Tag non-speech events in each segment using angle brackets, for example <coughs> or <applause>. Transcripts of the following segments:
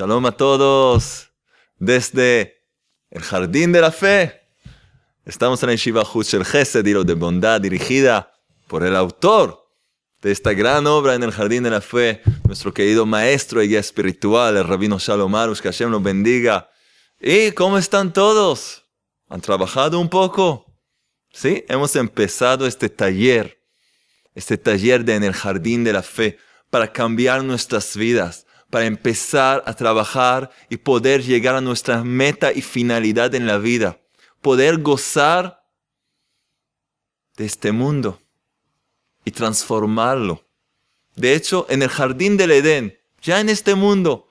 Shalom a todos desde el Jardín de la Fe. Estamos en el Shiva el Gesed, de bondad dirigida por el autor de esta gran obra en el Jardín de la Fe, nuestro querido maestro y guía espiritual, el Rabino Shalom Arush, que Hashem nos bendiga. ¿Y cómo están todos? ¿Han trabajado un poco? Sí, hemos empezado este taller, este taller de en el Jardín de la Fe, para cambiar nuestras vidas, para empezar a trabajar y poder llegar a nuestra meta y finalidad en la vida, poder gozar de este mundo y transformarlo. De hecho, en el jardín del Edén, ya en este mundo,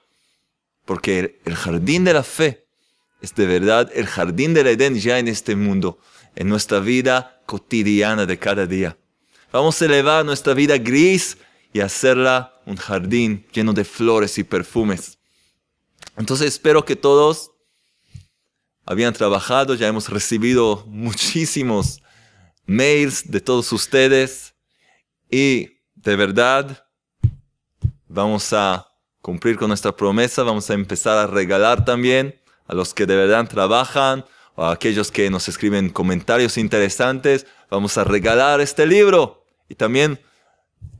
porque el jardín de la fe es de verdad el jardín del Edén ya en este mundo, en nuestra vida cotidiana de cada día. Vamos a elevar nuestra vida gris y hacerla un jardín lleno de flores y perfumes. Entonces espero que todos habían trabajado, ya hemos recibido muchísimos mails de todos ustedes y de verdad vamos a cumplir con nuestra promesa, vamos a empezar a regalar también a los que de verdad trabajan o a aquellos que nos escriben comentarios interesantes, vamos a regalar este libro y también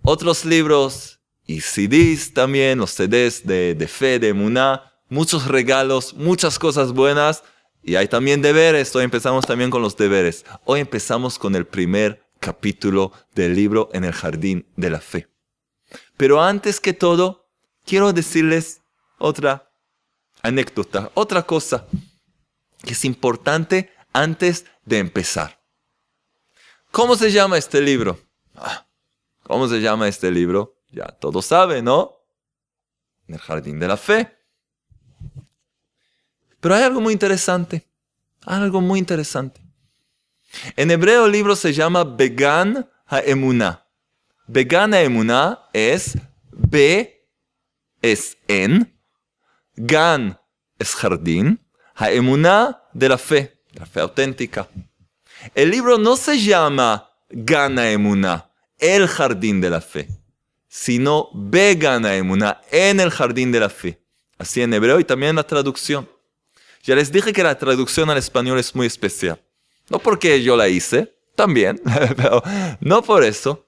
otros libros y CDs también, los CDs de, de fe, de Muná, muchos regalos, muchas cosas buenas y hay también deberes. Hoy empezamos también con los deberes. Hoy empezamos con el primer capítulo del libro en el jardín de la fe. Pero antes que todo, quiero decirles otra anécdota, otra cosa que es importante antes de empezar. ¿Cómo se llama este libro? Ah, ¿Cómo se llama este libro? Ya todos saben, ¿no? En el jardín de la fe. Pero hay algo muy interesante. Algo muy interesante. En hebreo el libro se llama Began HaEmunah. Began HaEmunah es B es en, Gan es jardín, HaEmunah de la fe, la fe auténtica. El libro no se llama Gan HaEmunah el jardín de la fe, sino vegana emuna, en el jardín de la fe. Así en hebreo y también en la traducción. Ya les dije que la traducción al español es muy especial. No porque yo la hice, también, <laughs> pero no por eso,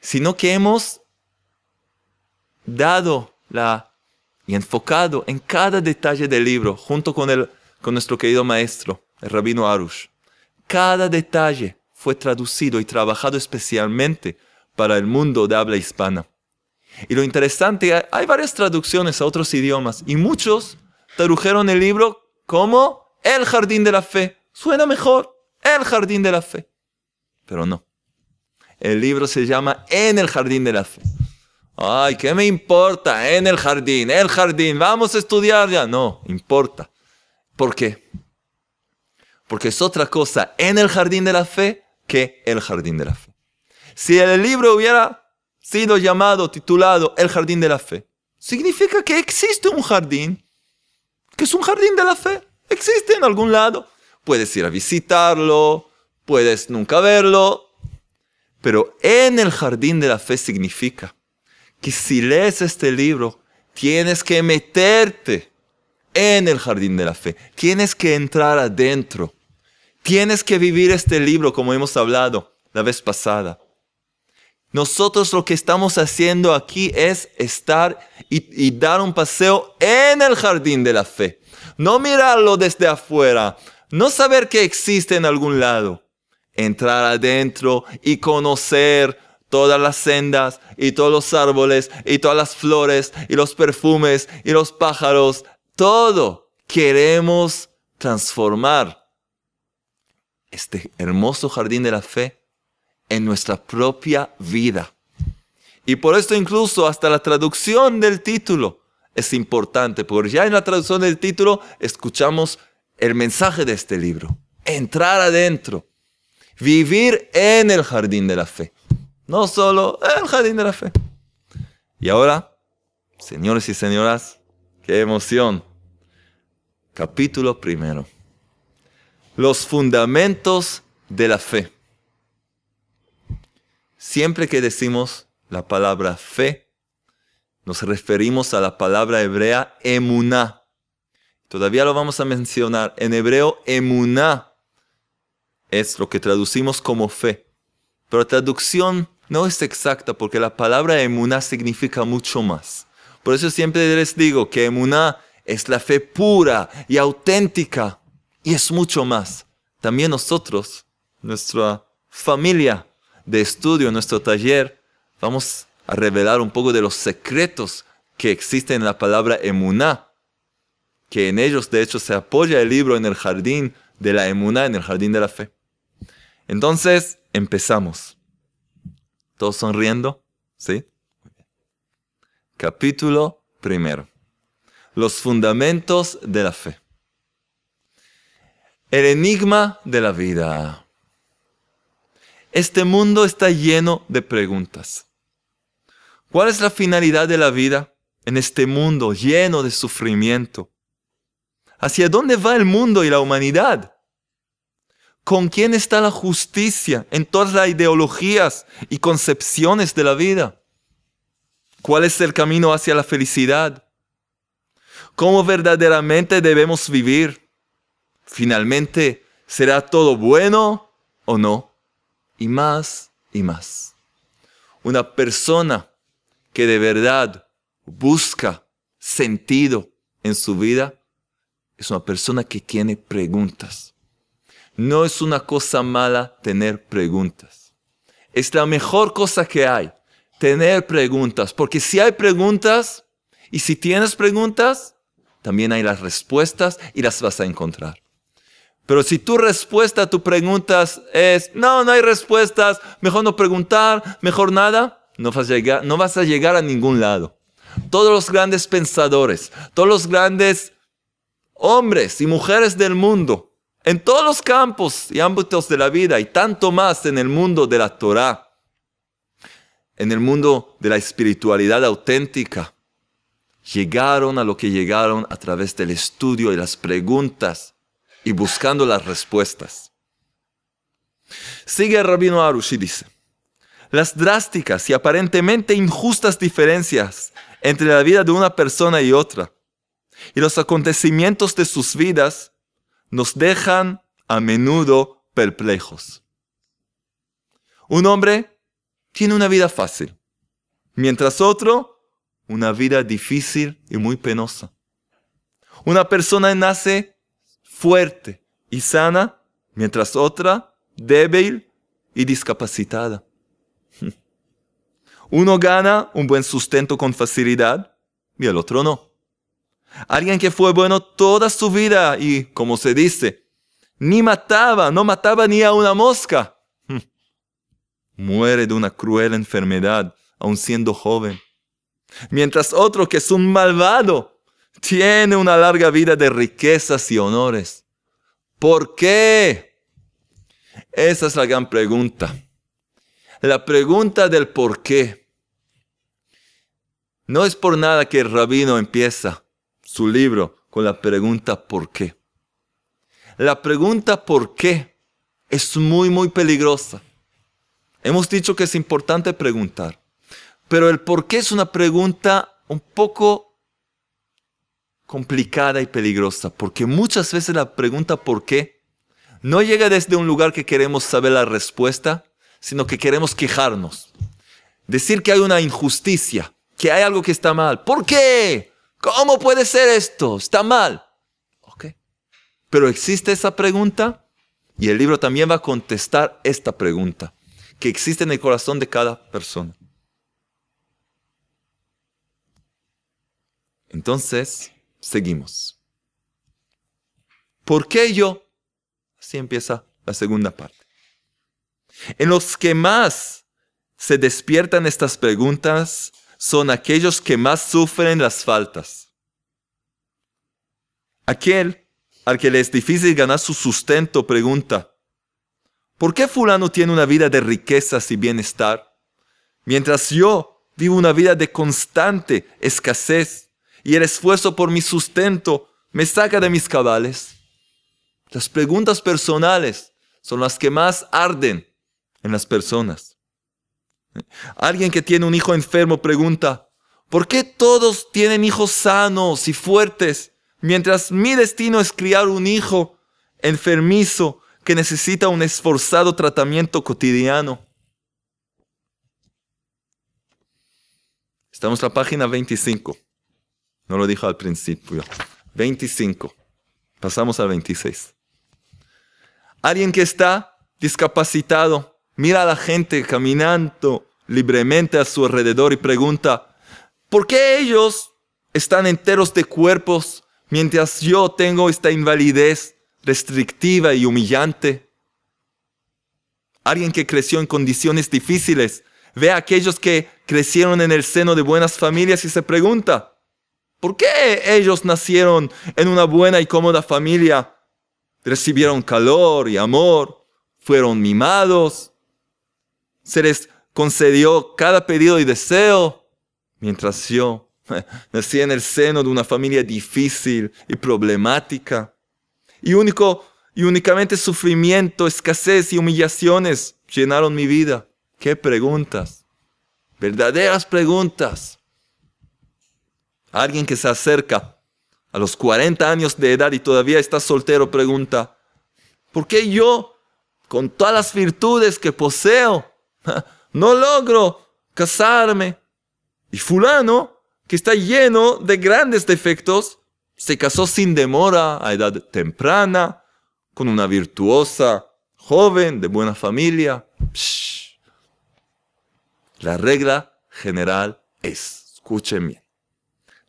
sino que hemos dado la y enfocado en cada detalle del libro junto con, el, con nuestro querido maestro, el rabino Arush. Cada detalle fue traducido y trabajado especialmente para el mundo de habla hispana. Y lo interesante, hay varias traducciones a otros idiomas y muchos tradujeron el libro como El Jardín de la Fe. Suena mejor, El Jardín de la Fe. Pero no. El libro se llama En el Jardín de la Fe. Ay, ¿qué me importa? En el jardín, el jardín, vamos a estudiar ya. No, importa. ¿Por qué? Porque es otra cosa en el jardín de la fe que el jardín de la fe. Si el libro hubiera sido llamado, titulado El jardín de la fe, significa que existe un jardín, que es un jardín de la fe, existe en algún lado. Puedes ir a visitarlo, puedes nunca verlo, pero en el jardín de la fe significa que si lees este libro, tienes que meterte en el jardín de la fe, tienes que entrar adentro Tienes que vivir este libro como hemos hablado la vez pasada. Nosotros lo que estamos haciendo aquí es estar y, dar un paseo en el jardín de la fe. No mirarlo desde afuera, no saber que existe en algún lado. Entrar adentro y conocer todas las sendas y todos los árboles y todas las flores y los perfumes y los pájaros. Todo queremos transformar este hermoso jardín de la fe en nuestra propia vida. Y por esto incluso hasta la traducción del título es importante, porque ya en la traducción del título escuchamos el mensaje de este libro. Entrar adentro, vivir en el jardín de la fe, no solo el jardín de la fe. Y ahora, señores y señoras, qué emoción. Capítulo primero los fundamentos de la fe. Siempre que decimos la palabra fe, nos referimos a la palabra hebrea emuná. Todavía lo vamos a mencionar. En hebreo, emuná es lo que traducimos como fe. Pero la traducción no es exacta porque la palabra emuná significa mucho más. Por eso siempre les digo que emuná es la fe pura y auténtica y es mucho más. También nosotros, nuestra familia de estudio, nuestro taller, vamos a revelar un poco de los secretos que existen en la palabra emuná, que en ellos de hecho se apoya el libro en el jardín de la emuná, en el jardín de la fe. Entonces, empezamos. ¿Todos sonriendo? ¿Sí? Capítulo primero. Los fundamentos de la fe. El enigma de la vida. Este mundo está lleno de preguntas. ¿Cuál es la finalidad de la vida en este mundo lleno de sufrimiento? ¿Hacia dónde va el mundo y la humanidad? ¿Con quién está la justicia en todas las ideologías y concepciones de la vida? ¿Cuál es el camino hacia la felicidad? ¿Cómo verdaderamente debemos vivir? Finalmente, ¿será todo bueno o no? Y más y más. Una persona que de verdad busca sentido en su vida es una persona que tiene preguntas no es una cosa mala tener preguntas. Es la mejor cosa que hay, tener preguntas. Porque si hay preguntas y si tienes preguntas, también hay las respuestas y las vas a encontrar. Pero si tu respuesta a tus preguntas es, no, no hay respuestas, mejor no preguntar, mejor nada, no vas a llegar, no vas a, llegar a ningún lado. Todos los grandes pensadores, todos los grandes hombres y mujeres del mundo en todos los campos y ámbitos de la vida y tanto más en el mundo de la Torah, en el mundo de la espiritualidad auténtica, llegaron a lo que llegaron a través del estudio y las preguntas y buscando las respuestas. Sigue rabino Arush y dice, las drásticas y aparentemente injustas diferencias entre la vida de una persona y otra y los acontecimientos de sus vidas nos dejan a menudo perplejos. Un hombre tiene una vida fácil, mientras otro una vida difícil y muy penosa. Una persona nace fuerte y sana, mientras otra débil y discapacitada. <laughs> Uno gana un buen sustento con facilidad y el otro no. Alguien que fue bueno toda su vida y, como se dice, ni mataba, no mataba ni a una mosca. <laughs> Muere de una cruel enfermedad, aun siendo joven. Mientras otro que es un malvado, tiene una larga vida de riquezas y honores. ¿Por qué? Esa es la gran pregunta. La pregunta del por qué. No es por nada que el rabino empieza su libro con la pregunta ¿por qué? La pregunta ¿por qué? es muy, muy peligrosa. Hemos dicho que es importante preguntar, pero el por qué es una pregunta un poco complicada y peligrosa, porque muchas veces la pregunta ¿por qué? no llega desde un lugar que queremos saber la respuesta, sino que queremos quejarnos. Decir que hay una injusticia, que hay algo que está mal. ¿Por qué? ¿Cómo puede ser esto? Está mal. Ok. Pero existe esa pregunta y el libro también va a contestar esta pregunta que existe en el corazón de cada persona. Entonces, seguimos. ¿Por qué yo? Así empieza la segunda parte. En los que más se despiertan estas preguntas son aquellos que más sufren las faltas. Aquel al que le es difícil ganar su sustento pregunta, ¿por qué fulano tiene una vida de riquezas y bienestar? Mientras yo vivo una vida de constante escasez y el esfuerzo por mi sustento me saca de mis cabales. Las preguntas personales son las que más arden en las personas. Alguien que tiene un hijo enfermo pregunta, ¿Por qué todos tienen hijos sanos y fuertes, mientras mi destino es criar un hijo enfermizo que necesita un esforzado tratamiento cotidiano? Estamos en la página 25. No lo dijo al principio. 25. Pasamos al 26. Alguien que está discapacitado mira a la gente caminando libremente a su alrededor y pregunta, ¿por qué ellos están enteros de cuerpos mientras yo tengo esta invalidez restrictiva y humillante? Alguien que creció en condiciones difíciles ve a aquellos que crecieron en el seno de buenas familias y se pregunta, ¿por qué ellos nacieron en una buena y cómoda familia? Recibieron calor y amor, fueron mimados, se les concedió cada pedido y deseo, mientras yo <laughs> nací en el seno de una familia difícil y problemática. Y, único, y únicamente sufrimiento, escasez y humillaciones llenaron mi vida. ¿Qué preguntas? Verdaderas preguntas. Alguien que se acerca a los 40 años de edad y todavía está soltero pregunta, ¿por qué yo, con todas las virtudes que poseo, <laughs> no logro casarme. Y fulano, que está lleno de grandes defectos, se casó sin demora a edad temprana, con una virtuosa joven de buena familia. La regla general es, escuchen bien,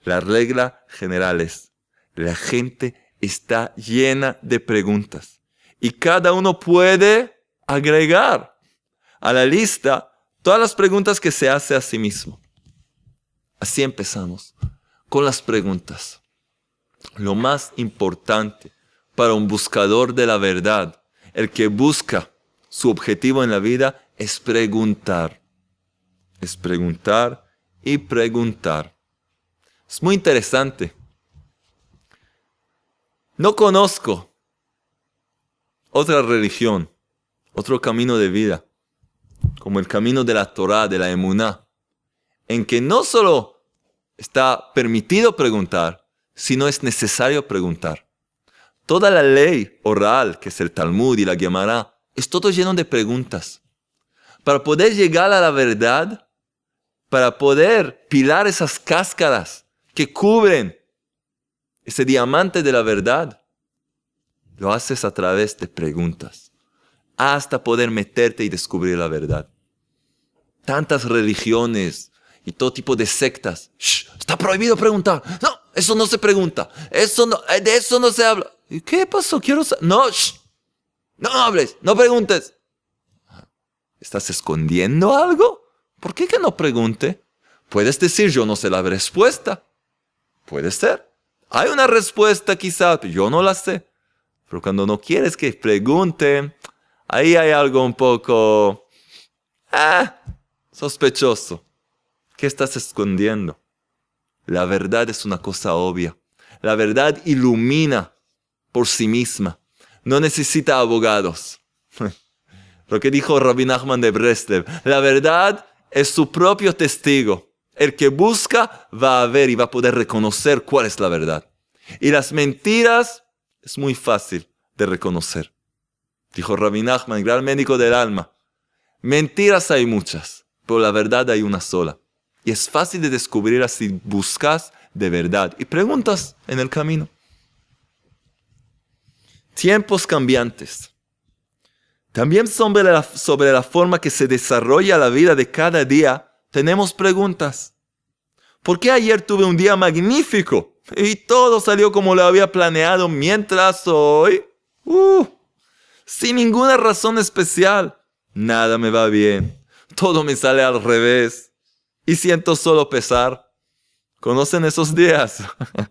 la regla general es, la gente está llena de preguntas y cada uno puede agregar a la lista todas las preguntas que se hace a sí mismo. Así empezamos con las preguntas. Lo más importante para un buscador de la verdad, el que busca su objetivo en la vida, es preguntar. Es preguntar y preguntar. Es muy interesante. No conozco otra religión, otro camino de vida como el camino de la Torah, de la Emuná, en que no solo está permitido preguntar, sino es necesario preguntar. Toda la ley oral, que es el Talmud y la Gemara, es todo lleno de preguntas. Para poder llegar a la verdad, para poder pilar esas cáscaras que cubren ese diamante de la verdad, lo haces a través de preguntas hasta poder meterte y descubrir la verdad. Tantas religiones y todo tipo de sectas. está prohibido preguntar. No, eso no se pregunta. Eso no, eh, de eso no se habla. ¿Y qué pasó? Quiero No, no hables, no preguntes. ¿Estás escondiendo algo? ¿Por qué que no pregunte? Puedes decir yo no sé la respuesta. Puede ser. Hay una respuesta quizás, yo no la sé. Pero cuando no quieres que pregunte, ahí hay algo un poco ah, sospechoso. ¿Qué estás escondiendo? La verdad es una cosa obvia. La verdad ilumina por sí misma. No necesita abogados. <laughs> Lo que dijo Rabbi Nachman de Breslev. La verdad es su propio testigo. El que busca va a ver y va a poder reconocer cuál es la verdad. Y las mentiras es muy fácil de reconocer. Dijo Rabbi Nachman, gran médico del alma. Mentiras hay muchas, pero la verdad hay una sola. Y es fácil de descubrir si buscas de verdad y preguntas en el camino. Tiempos cambiantes. También sobre sobre la forma que se desarrolla la vida de cada día, tenemos preguntas. ¿Por qué ayer tuve un día magnífico y todo salió como lo había planeado mientras hoy... Uh, sin ninguna razón especial. Nada me va bien. Todo me sale al revés. Y siento solo pesar. ¿Conocen esos días? <laughs>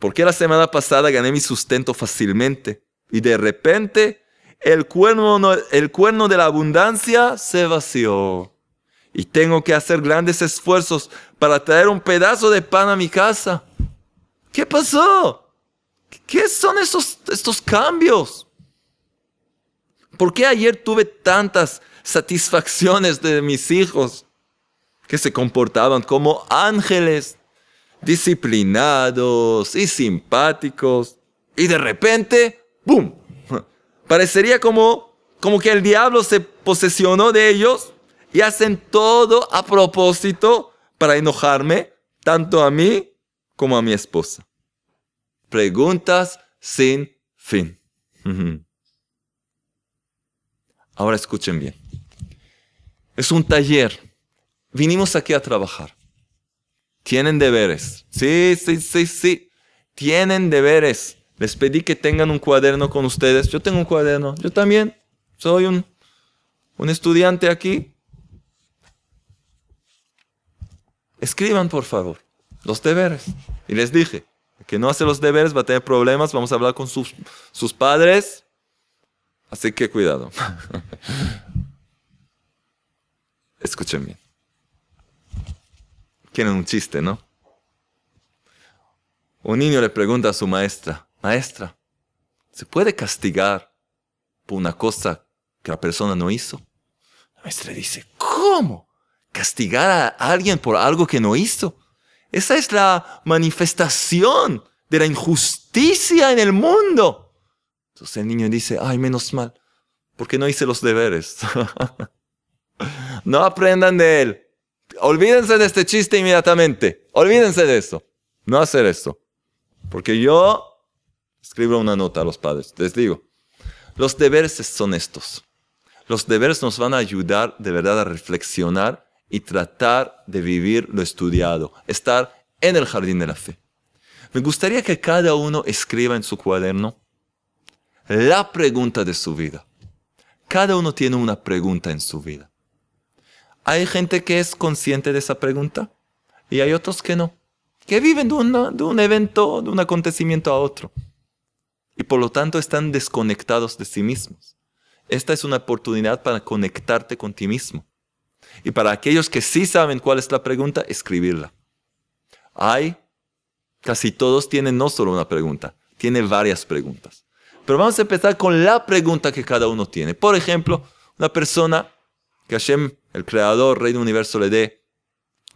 Porque la semana pasada gané mi sustento fácilmente y de repente el cuerno, el cuerno de la abundancia se vació. Y tengo que hacer grandes esfuerzos para traer un pedazo de pan a mi casa. ¿Qué pasó? ¿Qué son esos, estos cambios? ¿Por qué ayer tuve tantas satisfacciones de mis hijos? que se comportaban como ángeles, disciplinados y simpáticos, y de repente, ¡boom! <laughs> Parecería como, como que el diablo se posesionó de ellos y hacen todo a propósito para enojarme, tanto a mí como a mi esposa. Preguntas sin fin. <laughs> Ahora escuchen bien. Es un taller. Vinimos aquí a trabajar. Tienen deberes. Sí, sí, sí, sí. Tienen deberes. Les pedí que tengan un cuaderno con ustedes. Yo tengo un cuaderno. Yo también soy un, un estudiante aquí. Escriban, por favor, los deberes. Y les dije, que no hace los deberes va a tener problemas. Vamos a hablar con sus, sus padres. Así que cuidado. <laughs> Escuchen bien. Quieren un chiste, ¿no? Un niño le pregunta a su maestra, maestra, ¿se puede castigar por una cosa que la persona no hizo? La maestra dice, ¿cómo? ¿Castigar a alguien por algo que no hizo? Esa es la manifestación de la injusticia en el mundo. Entonces el niño dice, ay, menos mal, porque no hice los deberes. <laughs> no aprendan de él. Olvídense de este chiste inmediatamente. Olvídense de eso. No hacer eso. Porque yo escribo una nota a los padres. Les digo, los deberes son estos. Los deberes nos van a ayudar de verdad a reflexionar y tratar de vivir lo estudiado, estar en el jardín de la fe. Me gustaría que cada uno escriba en su cuaderno la pregunta de su vida. Cada uno tiene una pregunta en su vida. Hay gente que es consciente de esa pregunta y hay otros que no que viven de, de un evento, de un acontecimiento a otro. Y por lo tanto están desconectados de sí mismos. Esta es una oportunidad para conectarte con ti mismo. Y para aquellos que sí saben cuál es la pregunta, escribirla. Hay, casi todos tienen no solo una pregunta, tienen varias preguntas. Pero vamos a empezar con la pregunta que cada uno tiene. Por ejemplo, una persona que Hashem, el creador, rey del universo, le dé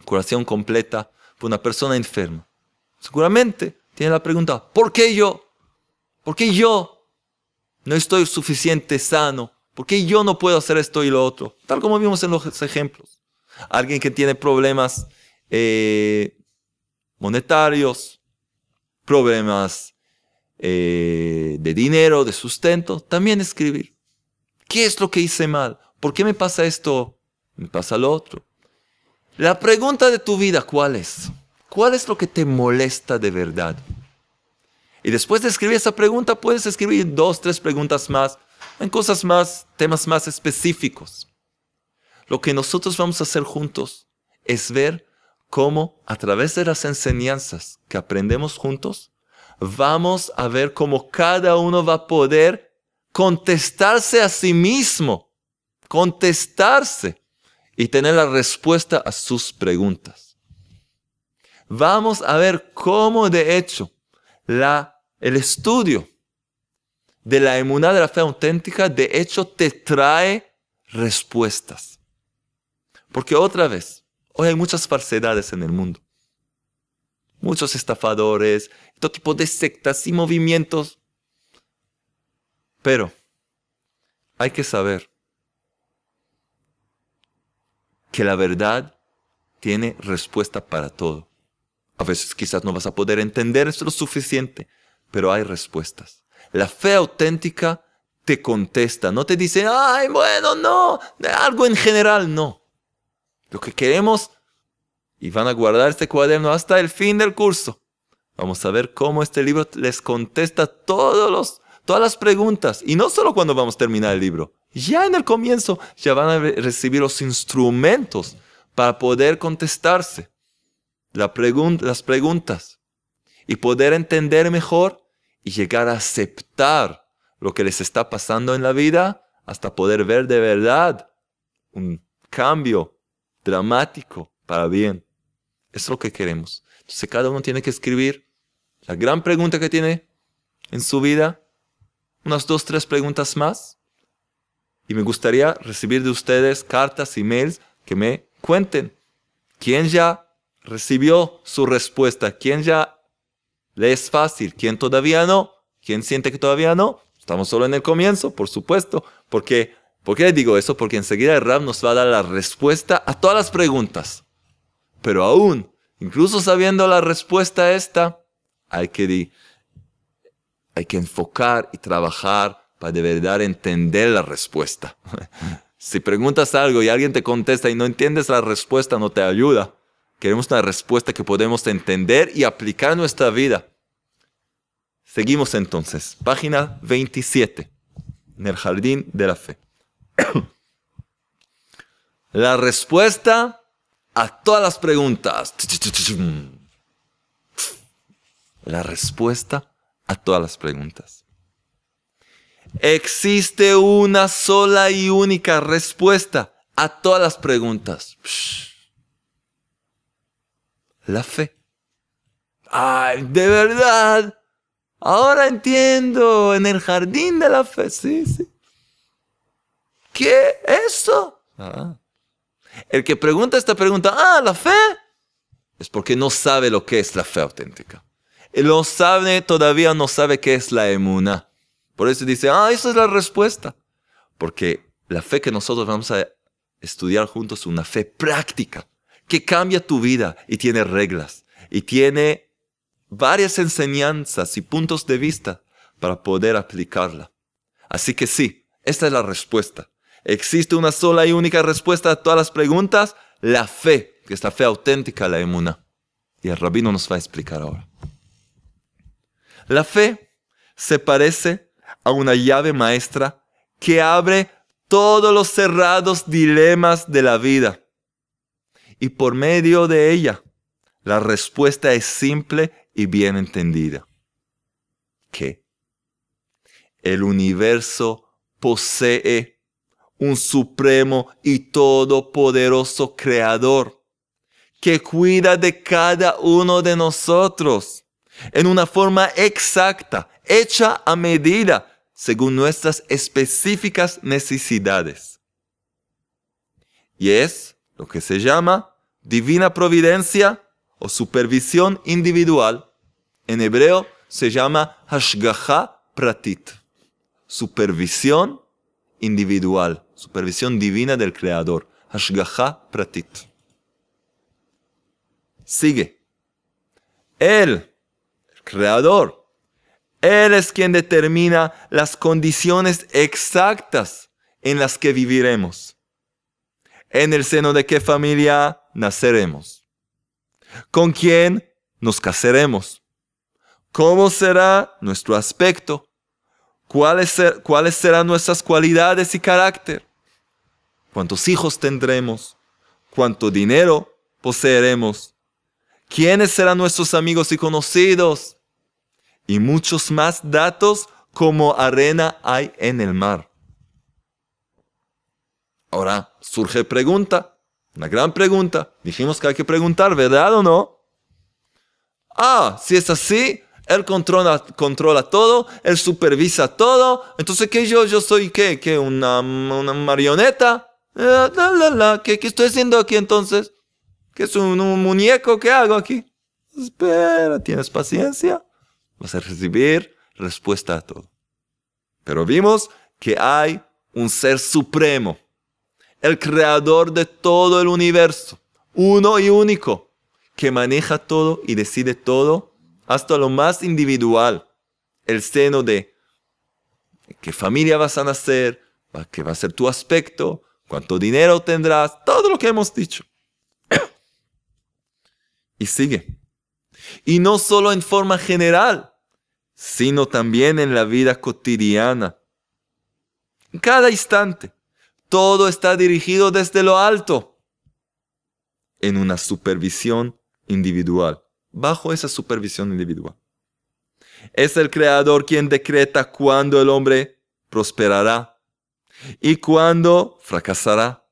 curación completa por una persona enferma. Seguramente tiene la pregunta, ¿por qué yo? ¿Por qué yo no estoy suficiente sano? ¿Por qué yo no puedo hacer esto y lo otro? Tal como vimos en los ejemplos. Alguien que tiene problemas eh, monetarios, problemas eh, de dinero, de sustento, también escribir. ¿Qué es lo que hice mal? ¿Por qué me pasa esto? Me pasa lo otro. La pregunta de tu vida, ¿cuál es? ¿Cuál es lo que te molesta de verdad? Y después de escribir esa pregunta, puedes escribir dos, tres preguntas más en cosas más, temas más específicos. Lo que nosotros vamos a hacer juntos es ver cómo a través de las enseñanzas que aprendemos juntos, vamos a ver cómo cada uno va a poder contestarse a sí mismo, contestarse y tener la respuesta a sus preguntas. Vamos a ver cómo de hecho la, el estudio de la emuná de la fe auténtica de hecho te trae respuestas. Porque otra vez, hoy hay muchas falsedades en el mundo. Muchos estafadores, todo tipo de sectas y movimientos. Pero hay que saber que la verdad tiene respuesta para todo. A veces quizás no vas a poder entender esto lo suficiente, pero hay respuestas. La fe auténtica te contesta, no te dice, ay, bueno, no, algo en general, no. Lo que queremos, y van a guardar este cuaderno hasta el fin del curso. Vamos a ver cómo este libro les contesta todos los, todas las preguntas. Y no solo cuando vamos a terminar el libro, ya en el comienzo ya van a recibir los instrumentos para poder contestarse las preguntas y poder entender mejor y llegar a aceptar lo que les está pasando en la vida hasta poder ver de verdad un cambio dramático para bien. Es lo que queremos. Entonces cada uno tiene que escribir la gran pregunta que tiene en su vida, unas dos, tres preguntas más y me gustaría recibir de ustedes cartas, emails que me cuenten ¿Quién ya recibió su respuesta? ¿Quién ya le es fácil? ¿Quién todavía no? ¿Quién siente que todavía no? Estamos solo en el comienzo, por supuesto. Porque, ¿Por qué le digo eso? Porque enseguida el Rab nos va a dar la respuesta a todas las preguntas. Pero aún, incluso sabiendo la respuesta a esta, hay que, hay que enfocar y trabajar para de verdad entender la respuesta. <laughs> si preguntas algo y alguien te contesta y no entiendes la respuesta, no te ayuda. Queremos una respuesta que podemos entender y aplicar en nuestra vida. Seguimos entonces. Página 27. En el jardín de la fe. <coughs> la respuesta a todas las preguntas. <coughs> La respuesta a todas las preguntas. Existe una sola y única respuesta a todas las preguntas. La fe. Ay, de verdad. Ahora entiendo. En el jardín de la fe. Sí, sí. ¿Qué? ¿Eso? Ah. El que pregunta esta pregunta, ah, la fe, es porque no sabe lo que es la fe auténtica. Él no sabe, todavía no sabe qué es la emuna. Por eso dice, ah, esa es la respuesta. Porque la fe que nosotros vamos a estudiar juntos es una fe práctica, que cambia tu vida y tiene reglas, y tiene varias enseñanzas y puntos de vista para poder aplicarla. Así que sí, esta es la respuesta. Existe una sola y única respuesta a todas las preguntas, la fe, que es fe auténtica, la emuna. Y el rabino nos va a explicar ahora. La fe se parece a una llave maestra que abre todos los cerrados dilemas de la vida. Y por medio de ella, la respuesta es simple y bien entendida. Que el universo posee un supremo y todopoderoso creador que cuida de cada uno de nosotros en una forma exacta, hecha a medida, según nuestras específicas necesidades. Y es lo que se llama divina providencia o supervisión individual. En hebreo se llama hashgacha pratit, supervisión individual supervisión divina del Creador, Hashgacha Pratit. Sigue. Él, el Creador, Él es quien determina las condiciones exactas en las que viviremos. En el seno de qué familia naceremos. Con quién nos casaremos. ¿Cómo será nuestro aspecto? ¿Cuáles, ¿Cuáles serán nuestras cualidades y carácter? cuántos hijos tendremos, cuánto dinero poseeremos, quiénes serán nuestros amigos y conocidos, y muchos más datos como arena hay en el mar. Ahora surge pregunta, una gran pregunta. Dijimos que hay que preguntar, ¿verdad o no? Ah, si es así, él controla, controla todo, él supervisa todo. Entonces, ¿qué yo? ¿Yo soy qué? ¿Qué? ¿Una, marioneta? Eh, ¿Qué, estoy haciendo aquí entonces? ¿Qué es un, muñeco? ¿Qué hago aquí? Espera, ¿tienes paciencia? Vas a recibir respuesta a todo. Pero vimos que hay un ser supremo, el creador de todo el universo, uno y único, que maneja todo y decide todo, hasta lo más individual, el seno de qué familia vas a nacer, qué va a ser tu aspecto, cuánto dinero tendrás, todo lo que hemos dicho. y sigue. Y no solo en forma general, sino también en la vida cotidiana. En cada instante, todo está dirigido desde lo alto, en una supervisión individual, bajo esa supervisión individual. Es el Creador quien decreta cuándo el hombre prosperará y cuándo fracasará,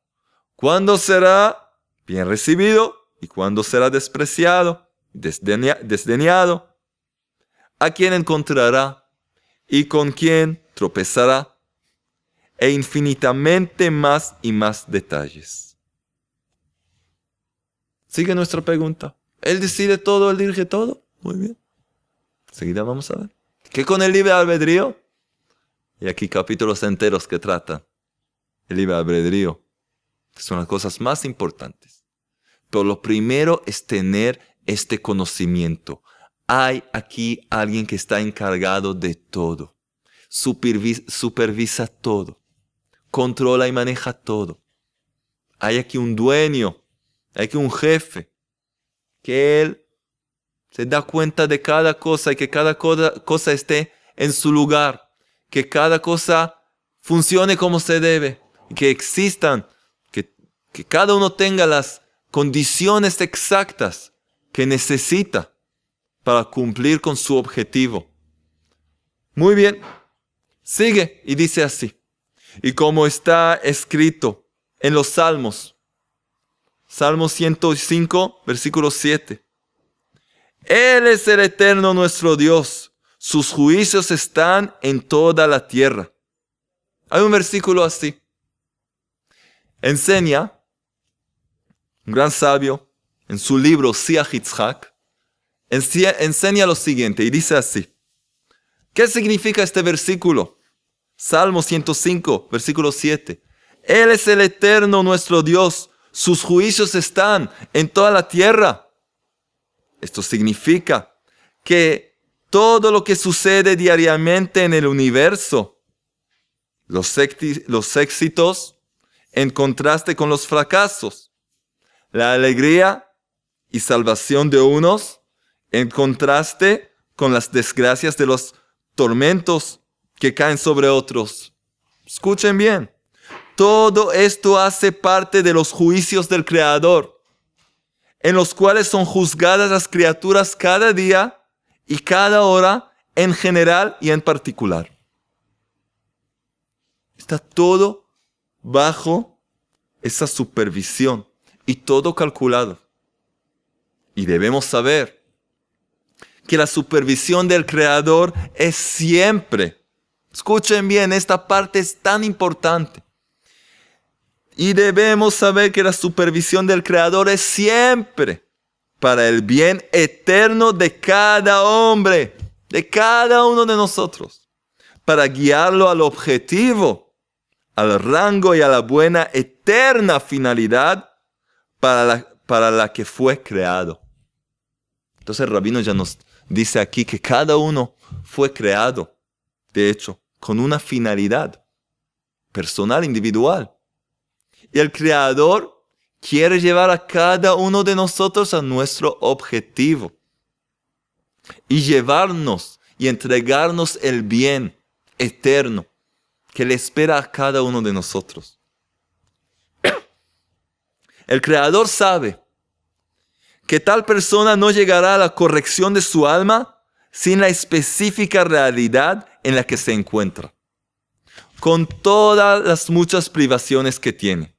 cuándo será bien recibido y cuándo será despreciado, desdeñado, a quién encontrará y con quién tropezará, e infinitamente más y más detalles. Sigue nuestra pregunta. Él decide todo, él dirige todo. Muy bien. Enseguida vamos a ver. ¿Qué con el libre albedrío? Y aquí capítulos enteros que tratan el libre albedrío, son las cosas más importantes. Pero lo primero es tener este conocimiento. Hay aquí alguien que está encargado de todo. supervisa todo. Controla y maneja todo. Hay aquí un dueño. Hay aquí un jefe. Que él se da cuenta de cada cosa y que cada cosa esté en su lugar. Que cada cosa funcione como se debe. Que existan. Que, que cada uno tenga las condiciones exactas que necesita para cumplir con su objetivo. Muy bien, sigue y dice así. Y como está escrito en los Salmos, Salmo 105, versículo 7. Él es el eterno nuestro Dios, sus juicios están en toda la tierra. Hay un versículo así. Enseña, un gran sabio, en su libro Siach Yitzhak, enseña lo siguiente y dice así. ¿Qué significa este versículo? Salmo 105, versículo 7. Él es el eterno nuestro Dios, sus juicios están en toda la tierra. Esto significa que todo lo que sucede diariamente en el universo, los, los éxitos en contraste con los fracasos, la alegría y salvación de unos en contraste con las desgracias de los tormentos que caen sobre otros. Escuchen bien, todo esto hace parte de los juicios del Creador, en los cuales son juzgadas las criaturas cada día y cada hora en general y en particular. Está todo bajo esa supervisión y todo calculado. Y debemos saber que la supervisión del Creador es siempre. Escuchen bien, esta parte es tan importante. Y debemos saber que la supervisión del Creador es siempre para el bien eterno de cada hombre, de cada uno de nosotros, para guiarlo al objetivo, al rango y a la buena eterna finalidad para la, para la que fue creado. Entonces el rabino ya nos dice aquí que cada uno fue creado, de hecho, con una finalidad personal, individual. Y el creador quiere llevar a cada uno de nosotros a nuestro objetivo y llevarnos y entregarnos el bien eterno que le espera a cada uno de nosotros. <clears throat> El creador sabe que tal persona no llegará a la corrección de su alma sin la específica realidad en la que se encuentra, con todas las muchas privaciones que tiene.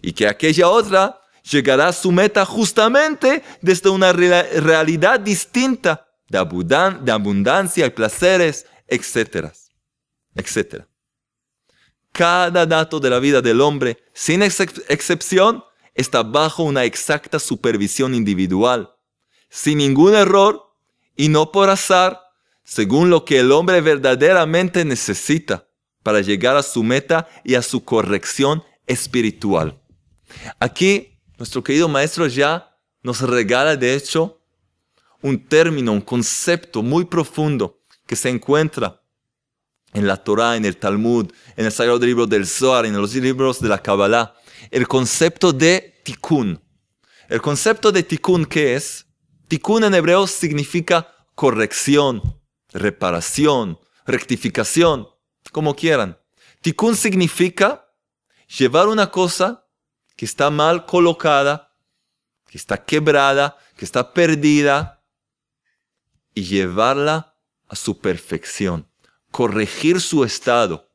Y que aquella otra llegará a su meta justamente desde una realidad distinta de, abundancia y placeres, etc. etcétera. Cada dato de la vida del hombre, sin excepción, está bajo una exacta supervisión individual, sin ningún error y no por azar, según lo que el hombre verdaderamente necesita para llegar a su meta y a su corrección espiritual. Aquí nuestro querido maestro ya nos regala de hecho un término, un concepto muy profundo que se encuentra en la Torah, en el Talmud, en el Sagrado Libro del Zohar, en los libros de la Kabbalah, el concepto de tikkun. El concepto de tikkun, ¿qué es? Tikkun en hebreo significa corrección, reparación, rectificación, como quieran. Tikkun significa llevar una cosa que está mal colocada, que está quebrada, que está perdida, y llevarla a su perfección, corregir su estado,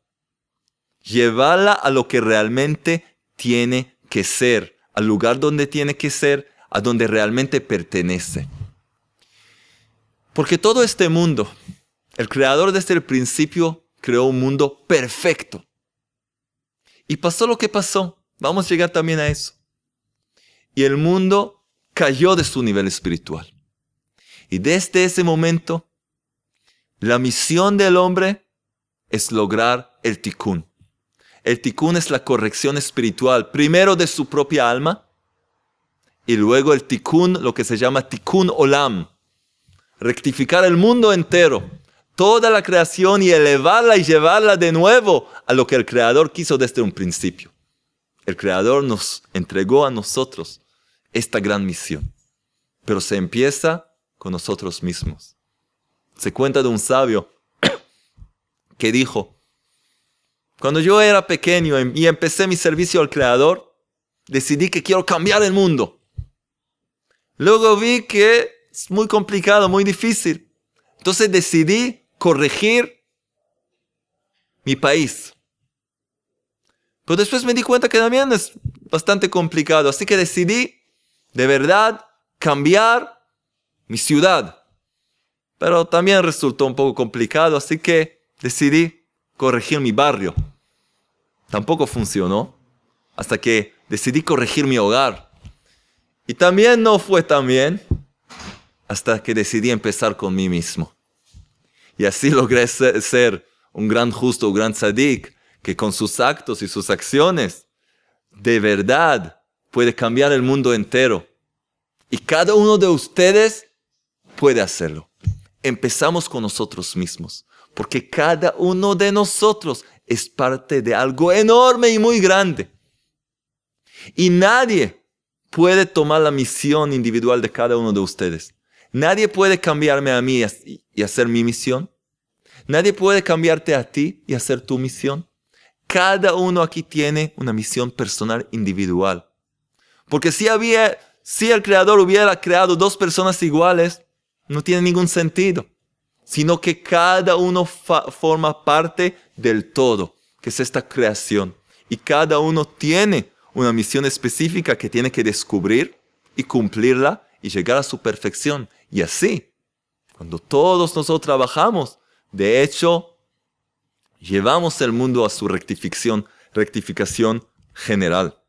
llevarla a lo que realmente tiene que ser, al lugar donde tiene que ser, a donde realmente pertenece. Porque todo este mundo, el creador desde el principio creó un mundo perfecto. Y pasó lo que pasó. Vamos a llegar también a eso. y el mundo cayó de su nivel espiritual. Y desde ese momento, la misión del hombre es lograr el tikkun. El tikkun es la corrección espiritual, primero de su propia alma, y luego el tikkun, lo que se llama tikkun olam, rectificar el mundo entero, toda la creación y elevarla y llevarla de nuevo a lo que el Creador quiso desde un principio. El Creador nos entregó a nosotros esta gran misión, pero se empieza con nosotros mismos. Se cuenta de un sabio <coughs> que dijo, cuando yo era pequeño em, y empecé mi servicio al Creador, decidí que quiero cambiar el mundo. Luego vi que es muy complicado, muy difícil. Entonces decidí corregir mi país. Pero después me di cuenta que también es bastante complicado. Así que decidí de verdad cambiar mi ciudad. Pero también resultó un poco complicado, así que decidí corregir mi barrio. Tampoco funcionó hasta que decidí corregir mi hogar. Y también no fue tan bien hasta que decidí empezar con mí mismo. Y así logré ser un gran justo, un gran tzadik, que con sus actos y sus acciones de verdad puede cambiar el mundo entero. Y cada uno de ustedes puede hacerlo. Empezamos con nosotros mismos, porque cada uno de nosotros es parte de algo enorme y muy grande. Y nadie puede tomar la misión individual de cada uno de ustedes. Nadie puede cambiarme a mí y hacer mi misión. Nadie puede cambiarte a ti y hacer tu misión. Cada uno aquí tiene una misión personal individual. Porque si había, si el creador hubiera creado dos personas iguales, no tiene ningún sentido. Sino que cada uno forma parte del todo, que es esta creación. Y cada uno tiene una misión específica que tiene que descubrir y cumplirla y llegar a su perfección. Y así, cuando todos nosotros trabajamos, de hecho, llevamos el mundo a su rectificación, rectificación general.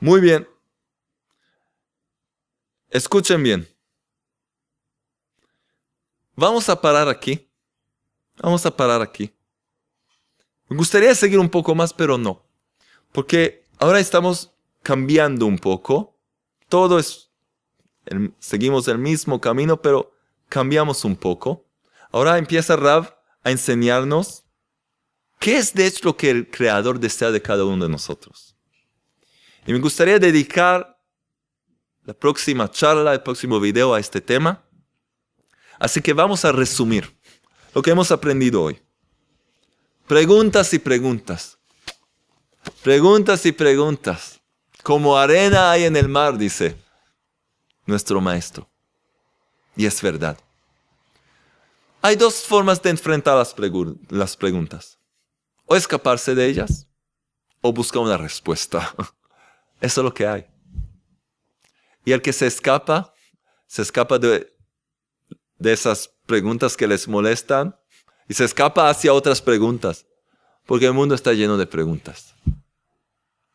Muy bien. Escuchen bien. Vamos a parar aquí. Vamos a parar aquí. Me gustaría seguir un poco más, pero no. Porque ahora estamos cambiando un poco. Todo es, seguimos el mismo camino, pero cambiamos un poco. Ahora empieza Rav a enseñarnos qué es de hecho lo que el Creador desea de cada uno de nosotros. Y me gustaría dedicar la próxima charla, el próximo video a este tema. Así que vamos a resumir lo que hemos aprendido hoy. Preguntas y preguntas. Preguntas y preguntas. Como arena hay en el mar, dice nuestro maestro. Y es verdad. Hay dos formas de enfrentar las, preguntas. O escaparse de ellas, o buscar una respuesta. <laughs> Eso es lo que hay. Y el que se escapa, se escapa de, de esas preguntas que les molestan y se escapa hacia otras preguntas. Porque el mundo está lleno de preguntas.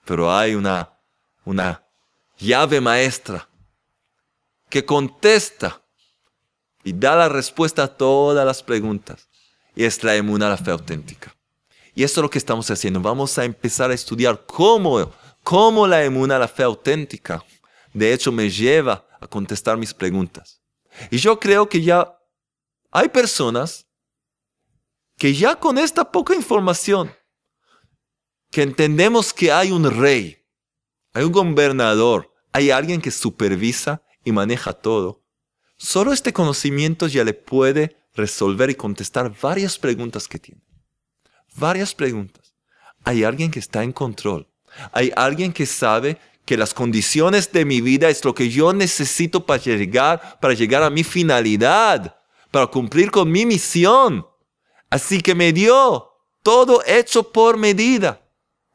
Pero hay una una llave maestra que contesta y da la respuesta a todas las preguntas. Y es la emuna, la fe auténtica. Y eso es lo que estamos haciendo. Vamos a empezar a estudiar cómo, cómo la emuna, la fe auténtica, de hecho me lleva a contestar mis preguntas. Y yo creo que ya hay personas que ya con esta poca información, que entendemos que hay un rey, hay un gobernador, hay alguien que supervisa y maneja todo. Solo este conocimiento ya le puede resolver y contestar varias preguntas que tiene. Varias preguntas. Hay alguien que está en control. Hay alguien que sabe que las condiciones de mi vida es lo que yo necesito para llegar, para llegar a mi finalidad, para cumplir con mi misión. Así que me dio todo hecho por medida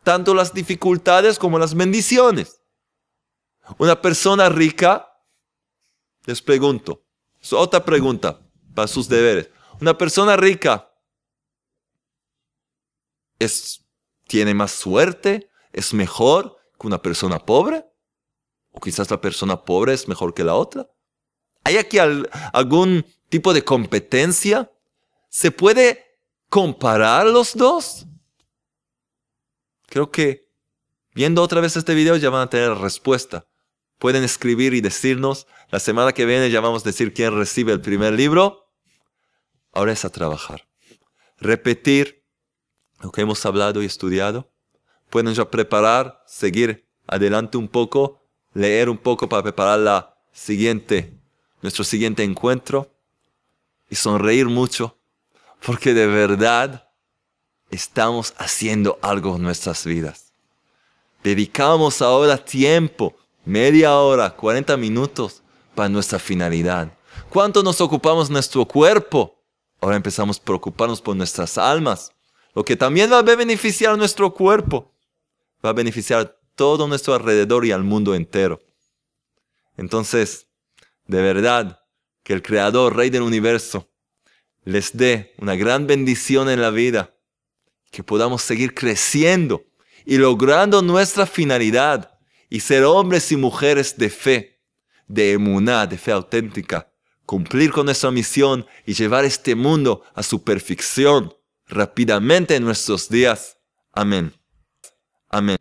tanto las dificultades como las bendiciones. Una persona rica, les pregunto, es otra pregunta para sus deberes. Una persona rica es tiene más suerte, es mejor que una persona pobre, o quizás la persona pobre es mejor que la otra. ¿Hay aquí algún tipo de competencia? ¿Se puede comparar los dos? Creo que viendo otra vez este video ya van a tener respuesta. Pueden escribir y decirnos. La semana que viene ya vamos a decir quién recibe el primer libro. Ahora es a trabajar. Repetir lo que hemos hablado y estudiado. Pueden ya preparar, seguir adelante un poco, leer un poco para preparar la siguiente, nuestro siguiente encuentro y sonreír mucho, porque de verdad estamos haciendo algo en nuestras vidas. Dedicamos ahora tiempo, media hora, 40 minutos para nuestra finalidad. ¿Cuánto nos ocupamos nuestro cuerpo? Ahora empezamos a preocuparnos por nuestras almas, lo que también va a beneficiar a nuestro cuerpo, va a beneficiar todo nuestro alrededor y al mundo entero. Entonces, de verdad, que el Creador, Rey del Universo, les dé una gran bendición en la vida que podamos seguir creciendo y logrando nuestra finalidad y ser hombres y mujeres de fe, de emuná, de fe auténtica, cumplir con nuestra misión y llevar este mundo a su perfección rápidamente en nuestros días. Amén. Amén.